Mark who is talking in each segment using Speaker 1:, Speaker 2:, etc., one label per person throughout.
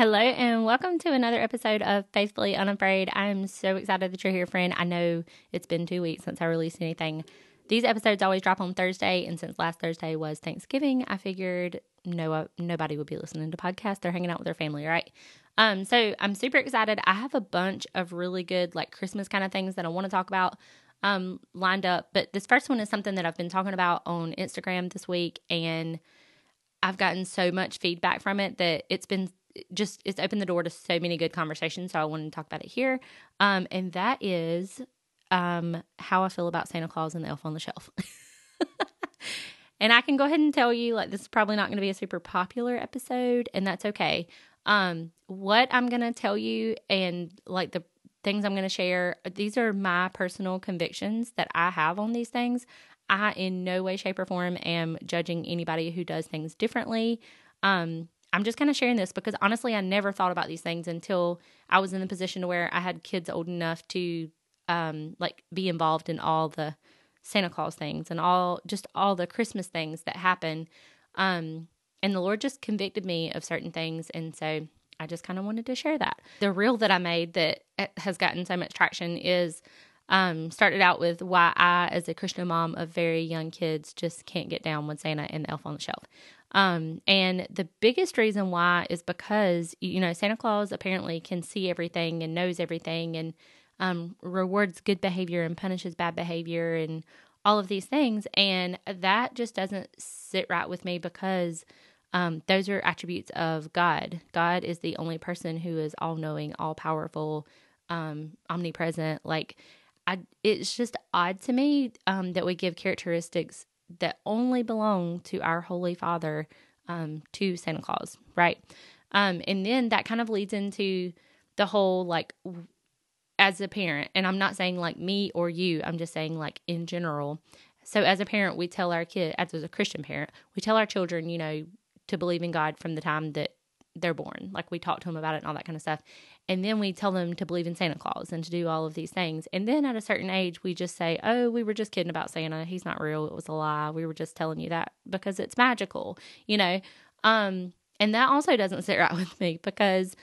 Speaker 1: Hello, and welcome to another episode of Faithfully Unafraid. I'm so excited that you're here, friend. I know it's been two weeks since I released anything. These episodes always drop on Thursday, and since last Thursday was Thanksgiving, I figured no uh, nobody would be listening to podcasts. They're hanging out with their family, right? Um, so I'm super excited. I have a bunch of really good like Christmas kind of things that I want to talk about um lined up, but this first one is something that I've been talking about on Instagram this week, and I've gotten so much feedback from it that it's been just it's opened the door to so many good conversations. So I wanted to talk about it here. Um, and that is um how I feel about Santa Claus and the Elf on the Shelf. and I can go ahead and tell you, like, this is probably not going to be a super popular episode, and that's okay. Um, what I'm going to tell you and like the things I'm going to share, these are my personal convictions that I have on these things. I, in no way, shape, or form, am judging anybody who does things differently. Um, I'm just kind of sharing this because honestly, I never thought about these things until I was in the position where I had kids old enough to um, like be involved in all the Santa Claus things and all just all the Christmas things that happen. Um, and the Lord just convicted me of certain things, and so I just kind of wanted to share that. The reel that I made that eh, has gotten so much traction is um, started out with why I, as a Christian mom of very young kids, just can't get down with Santa and the Elf on the Shelf. Um, and the biggest reason why is because, you know, Santa Claus apparently can see everything and knows everything and um, rewards good behavior and punishes bad behavior and all of these things. And that just doesn't sit right with me because um, those are attributes of God. God is the only person who is all knowing, all powerful, um, omnipresent. Like, I, it's just odd to me um, that we give characteristics that only belong to our Holy Father um, to Santa Claus, right? Um, and then that kind of leads into the whole like as a parent, and I'm not saying like me or you, I'm just saying like in general. So as a parent, we tell our kid, as a Christian parent, we tell our children, you know, to believe in God from the time that they're born. Like we talk to them about it and all that kind of stuff. And then we tell them to believe in Santa Claus and to do all of these things. And then at a certain age, we just say, oh, we were just kidding about Santa. He's not real. It was a lie. We were just telling you that because it's magical, you know? Um, and that also doesn't sit right with me because,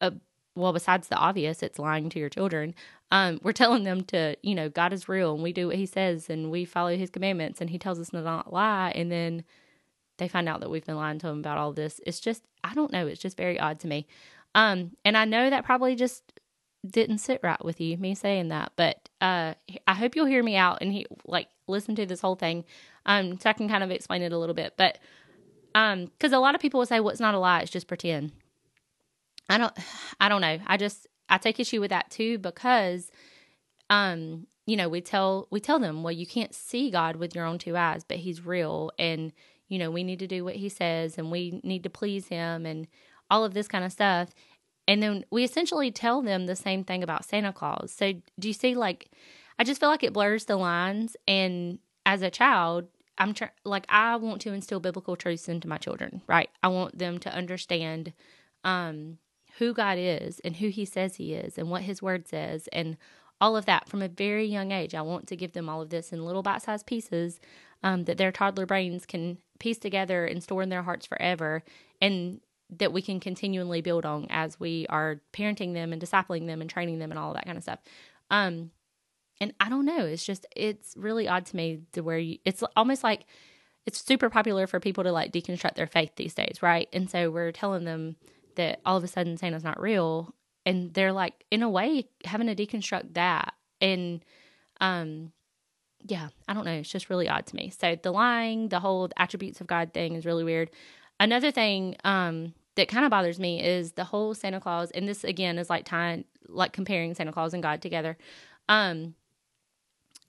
Speaker 1: uh, well, besides the obvious, it's lying to your children. Um, we're telling them to, you know, God is real and we do what he says and we follow his commandments and he tells us not to lie. And then they find out that we've been lying to them about all this. It's just, I don't know. It's just very odd to me. Um, and I know that probably just didn't sit right with you, me saying that, but uh, I hope you'll hear me out and he, like listen to this whole thing, um, so I can kind of explain it a little bit. But um, because a lot of people will say, "What's well, not a lie? It's just pretend." I don't, I don't know. I just I take issue with that too because, um, you know, we tell we tell them, well, you can't see God with your own two eyes, but He's real, and you know, we need to do what He says, and we need to please Him, and all of this kind of stuff. And then we essentially tell them the same thing about Santa Claus. So do you see like I just feel like it blurs the lines and as a child, I'm tr- like I want to instill biblical truths into my children, right? I want them to understand um who God is and who he says he is and what his word says and all of that from a very young age. I want to give them all of this in little bite-sized pieces um, that their toddler brains can piece together and store in their hearts forever and that we can continually build on as we are parenting them and discipling them and training them and all that kind of stuff. Um, and I don't know, it's just it's really odd to me to where you, it's almost like it's super popular for people to like deconstruct their faith these days, right? And so we're telling them that all of a sudden Santa's not real, and they're like in a way having to deconstruct that and um yeah, I don't know. It's just really odd to me. So the lying, the whole attributes of God thing is really weird. Another thing um, that kind of bothers me is the whole Santa Claus, and this again is like tying, like comparing Santa Claus and God together. Um,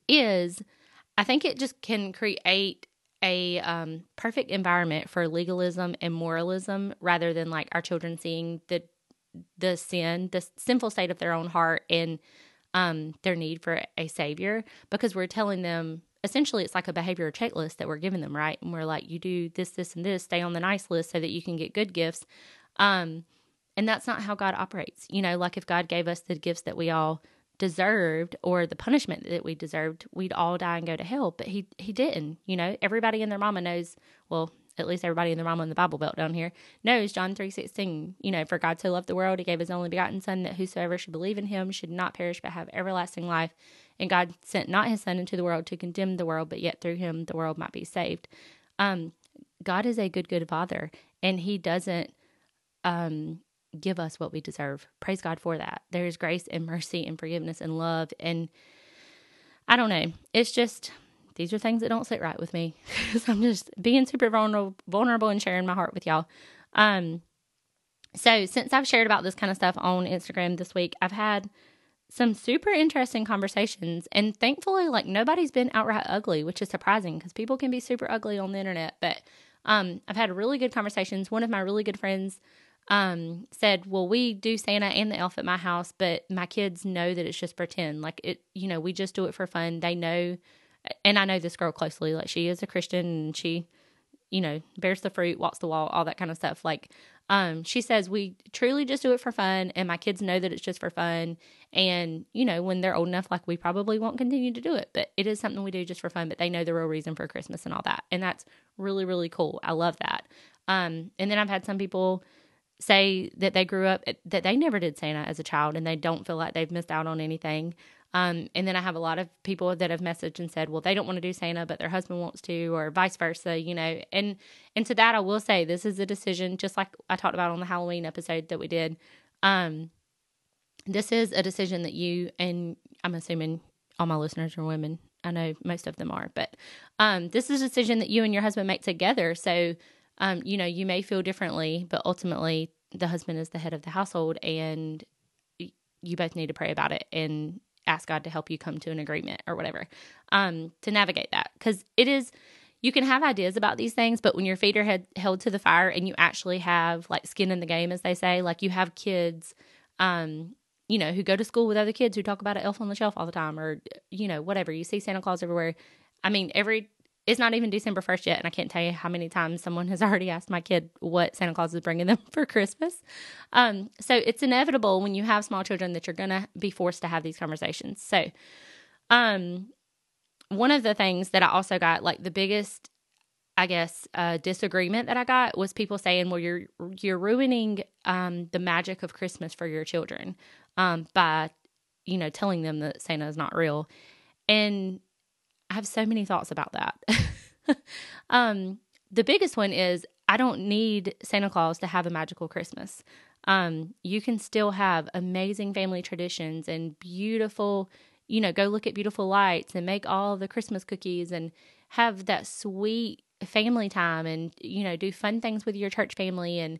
Speaker 1: is I think it just can create a um, perfect environment for legalism and moralism rather than like our children seeing the the sin, the sinful state of their own heart, and um, their need for a savior because we're telling them essentially it's like a behavior checklist that we're giving them, right? And we're like, you do this, this, and this, stay on the nice list so that you can get good gifts. Um, and that's not how God operates. You know, like if God gave us the gifts that we all deserved or the punishment that we deserved, we'd all die and go to hell. But he he didn't. You know, everybody and their mama knows. Well, at least everybody in the Mama and the Bible Belt down here knows John three sixteen. You know, for God so loved the world, He gave His only begotten Son, that whosoever should believe in Him should not perish but have everlasting life. And God sent not His Son into the world to condemn the world, but yet through Him the world might be saved. Um, God is a good, good Father, and He doesn't um, give us what we deserve. Praise God for that. There is grace and mercy and forgiveness and love. And I don't know. It's just these are things that don't sit right with me because I'm just being super vulnerable, vulnerable and sharing my heart with y'all. Um, so since I've shared about this kind of stuff on Instagram this week, I've had some super interesting conversations and thankfully like nobody's been outright ugly, which is surprising because people can be super ugly on the internet, but um, I've had really good conversations. One of my really good friends um, said, Well, we do Santa and the elf at my house, but my kids know that it's just pretend. Like it, you know, we just do it for fun. They know, and I know this girl closely. Like she is a Christian and she, you know, bears the fruit, walks the wall, all that kind of stuff. Like, um, she says, We truly just do it for fun, and my kids know that it's just for fun. And, you know, when they're old enough, like we probably won't continue to do it, but it is something we do just for fun, but they know the real reason for Christmas and all that. And that's really, really cool. I love that. Um, and then I've had some people say that they grew up that they never did Santa as a child and they don't feel like they've missed out on anything. Um, and then I have a lot of people that have messaged and said, well, they don't want to do Santa, but their husband wants to, or vice versa, you know. And and to that, I will say this is a decision, just like I talked about on the Halloween episode that we did. Um, this is a decision that you and I'm assuming all my listeners are women. I know most of them are, but um, this is a decision that you and your husband make together. So um, you know, you may feel differently, but ultimately the husband is the head of the household and you both need to pray about it and ask God to help you come to an agreement or whatever um, to navigate that. Because it is, you can have ideas about these things, but when your feet are head, held to the fire and you actually have like skin in the game, as they say, like you have kids, um, you know, who go to school with other kids who talk about an elf on the shelf all the time or, you know, whatever. You see Santa Claus everywhere. I mean, every it's not even December 1st yet, and I can't tell you how many times someone has already asked my kid what Santa Claus is bringing them for Christmas. Um, so it's inevitable when you have small children that you're going to be forced to have these conversations. So, um, one of the things that I also got, like the biggest, I guess, uh, disagreement that I got was people saying, "Well, you're you're ruining um, the magic of Christmas for your children um, by, you know, telling them that Santa is not real," and I have so many thoughts about that. um, the biggest one is I don't need Santa Claus to have a magical Christmas. Um, you can still have amazing family traditions and beautiful, you know, go look at beautiful lights and make all the Christmas cookies and have that sweet family time and, you know, do fun things with your church family. And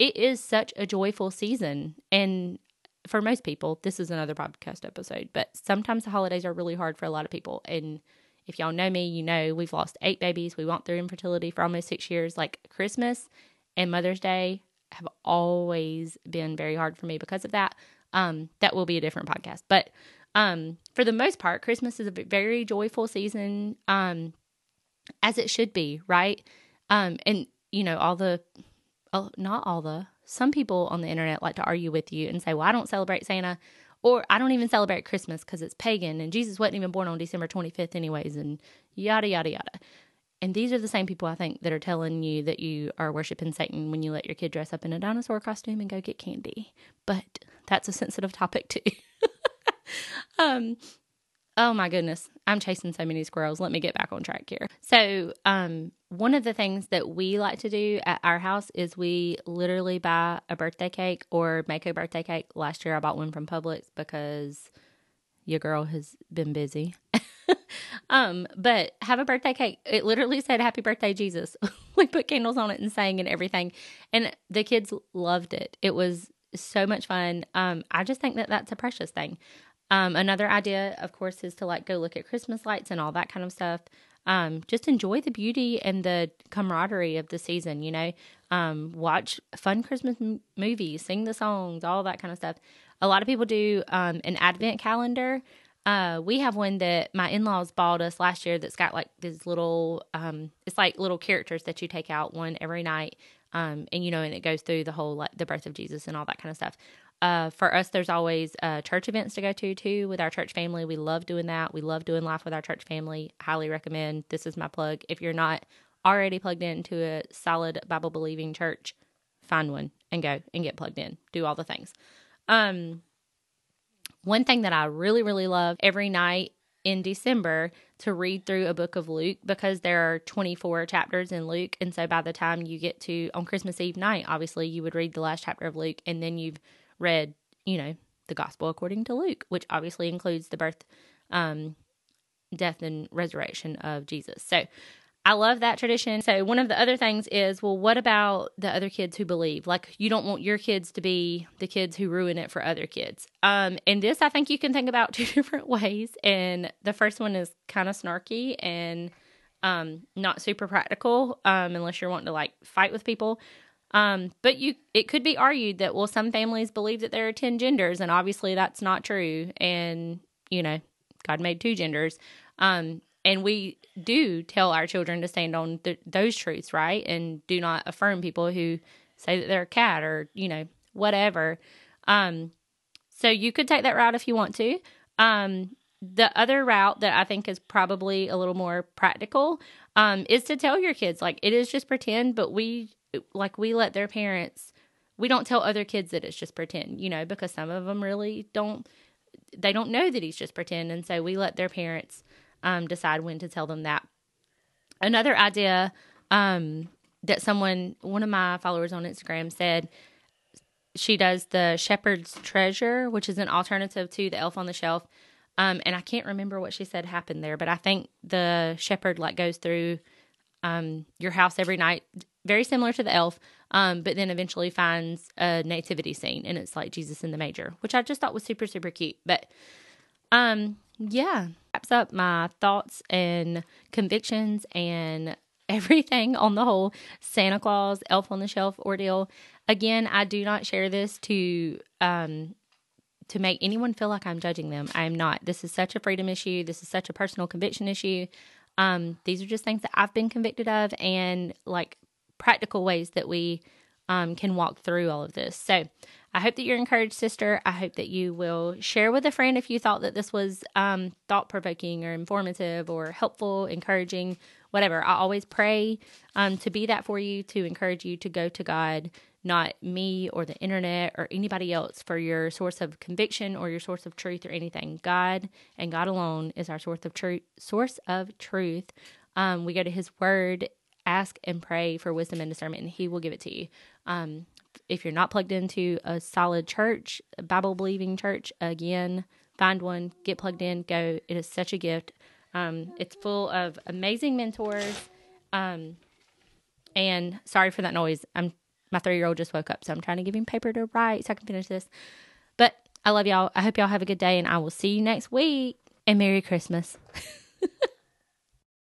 Speaker 1: it is such a joyful season. And for most people, this is another podcast episode, but sometimes the holidays are really hard for a lot of people. And if y'all know me, you know we've lost eight babies. We went through infertility for almost six years. Like Christmas and Mother's Day have always been very hard for me because of that. Um, that will be a different podcast. But um, for the most part, Christmas is a very joyful season, um, as it should be, right? Um, and you know, all the, oh, not all the, some people on the internet like to argue with you and say, well, I don't celebrate Santa. Or I don't even celebrate Christmas because it's pagan and Jesus wasn't even born on December 25th, anyways, and yada, yada, yada. And these are the same people I think that are telling you that you are worshiping Satan when you let your kid dress up in a dinosaur costume and go get candy. But that's a sensitive topic too. um, Oh my goodness. I'm chasing so many squirrels. Let me get back on track here. So, um, one of the things that we like to do at our house is we literally buy a birthday cake or make a birthday cake. Last year I bought one from Publix because your girl has been busy. um, but have a birthday cake. It literally said happy birthday Jesus. we put candles on it and sang and everything. And the kids loved it. It was so much fun. Um, I just think that that's a precious thing. Um, another idea, of course, is to like go look at Christmas lights and all that kind of stuff. Um, just enjoy the beauty and the camaraderie of the season, you know. Um, watch fun Christmas m- movies, sing the songs, all that kind of stuff. A lot of people do um, an advent calendar. Uh, we have one that my in laws bought us last year that's got like these little, um, it's like little characters that you take out one every night. Um, and you know, and it goes through the whole like the birth of Jesus and all that kind of stuff. Uh, for us, there's always uh, church events to go to too with our church family. We love doing that. We love doing life with our church family. Highly recommend. This is my plug. If you're not already plugged into a solid Bible believing church, find one and go and get plugged in. Do all the things. Um, one thing that I really, really love every night in December to read through a book of Luke because there are 24 chapters in Luke. And so by the time you get to on Christmas Eve night, obviously you would read the last chapter of Luke and then you've read, you know, the gospel according to Luke, which obviously includes the birth, um, death, and resurrection of Jesus. So I love that tradition. So, one of the other things is, well, what about the other kids who believe? Like, you don't want your kids to be the kids who ruin it for other kids. Um, and this, I think you can think about two different ways. And the first one is kind of snarky and um, not super practical, um, unless you're wanting to like fight with people. Um, but you, it could be argued that well, some families believe that there are ten genders, and obviously that's not true. And you know, God made two genders. Um, and we do tell our children to stand on th- those truths, right? And do not affirm people who say that they're a cat or, you know, whatever. Um, so you could take that route if you want to. Um, the other route that I think is probably a little more practical um, is to tell your kids, like, it is just pretend, but we, like, we let their parents, we don't tell other kids that it's just pretend, you know, because some of them really don't, they don't know that he's just pretend. And so we let their parents, um, decide when to tell them that. Another idea um, that someone, one of my followers on Instagram said, she does the Shepherd's Treasure, which is an alternative to the Elf on the Shelf. Um, and I can't remember what she said happened there, but I think the shepherd like goes through um, your house every night, very similar to the elf, um, but then eventually finds a nativity scene, and it's like Jesus in the manger, which I just thought was super super cute. But um, yeah, wraps up my thoughts and convictions and everything on the whole Santa Claus, Elf on the Shelf ordeal. Again, I do not share this to um to make anyone feel like I'm judging them. I am not. This is such a freedom issue. This is such a personal conviction issue. Um, these are just things that I've been convicted of and like practical ways that we um, can walk through all of this. So I hope that you're encouraged, sister. I hope that you will share with a friend if you thought that this was um, thought provoking or informative or helpful, encouraging, whatever. I always pray um, to be that for you, to encourage you to go to God, not me or the internet or anybody else for your source of conviction or your source of truth or anything. God and God alone is our source of truth. Source of truth. Um, we go to His Word ask and pray for wisdom and discernment, and He will give it to you. Um, if you're not plugged into a solid church, a Bible believing church, again, find one, get plugged in, go. It is such a gift. Um, it's full of amazing mentors. Um, and sorry for that noise. I'm my three year old just woke up, so I'm trying to give him paper to write so I can finish this. But I love y'all. I hope y'all have a good day, and I will see you next week. And Merry Christmas.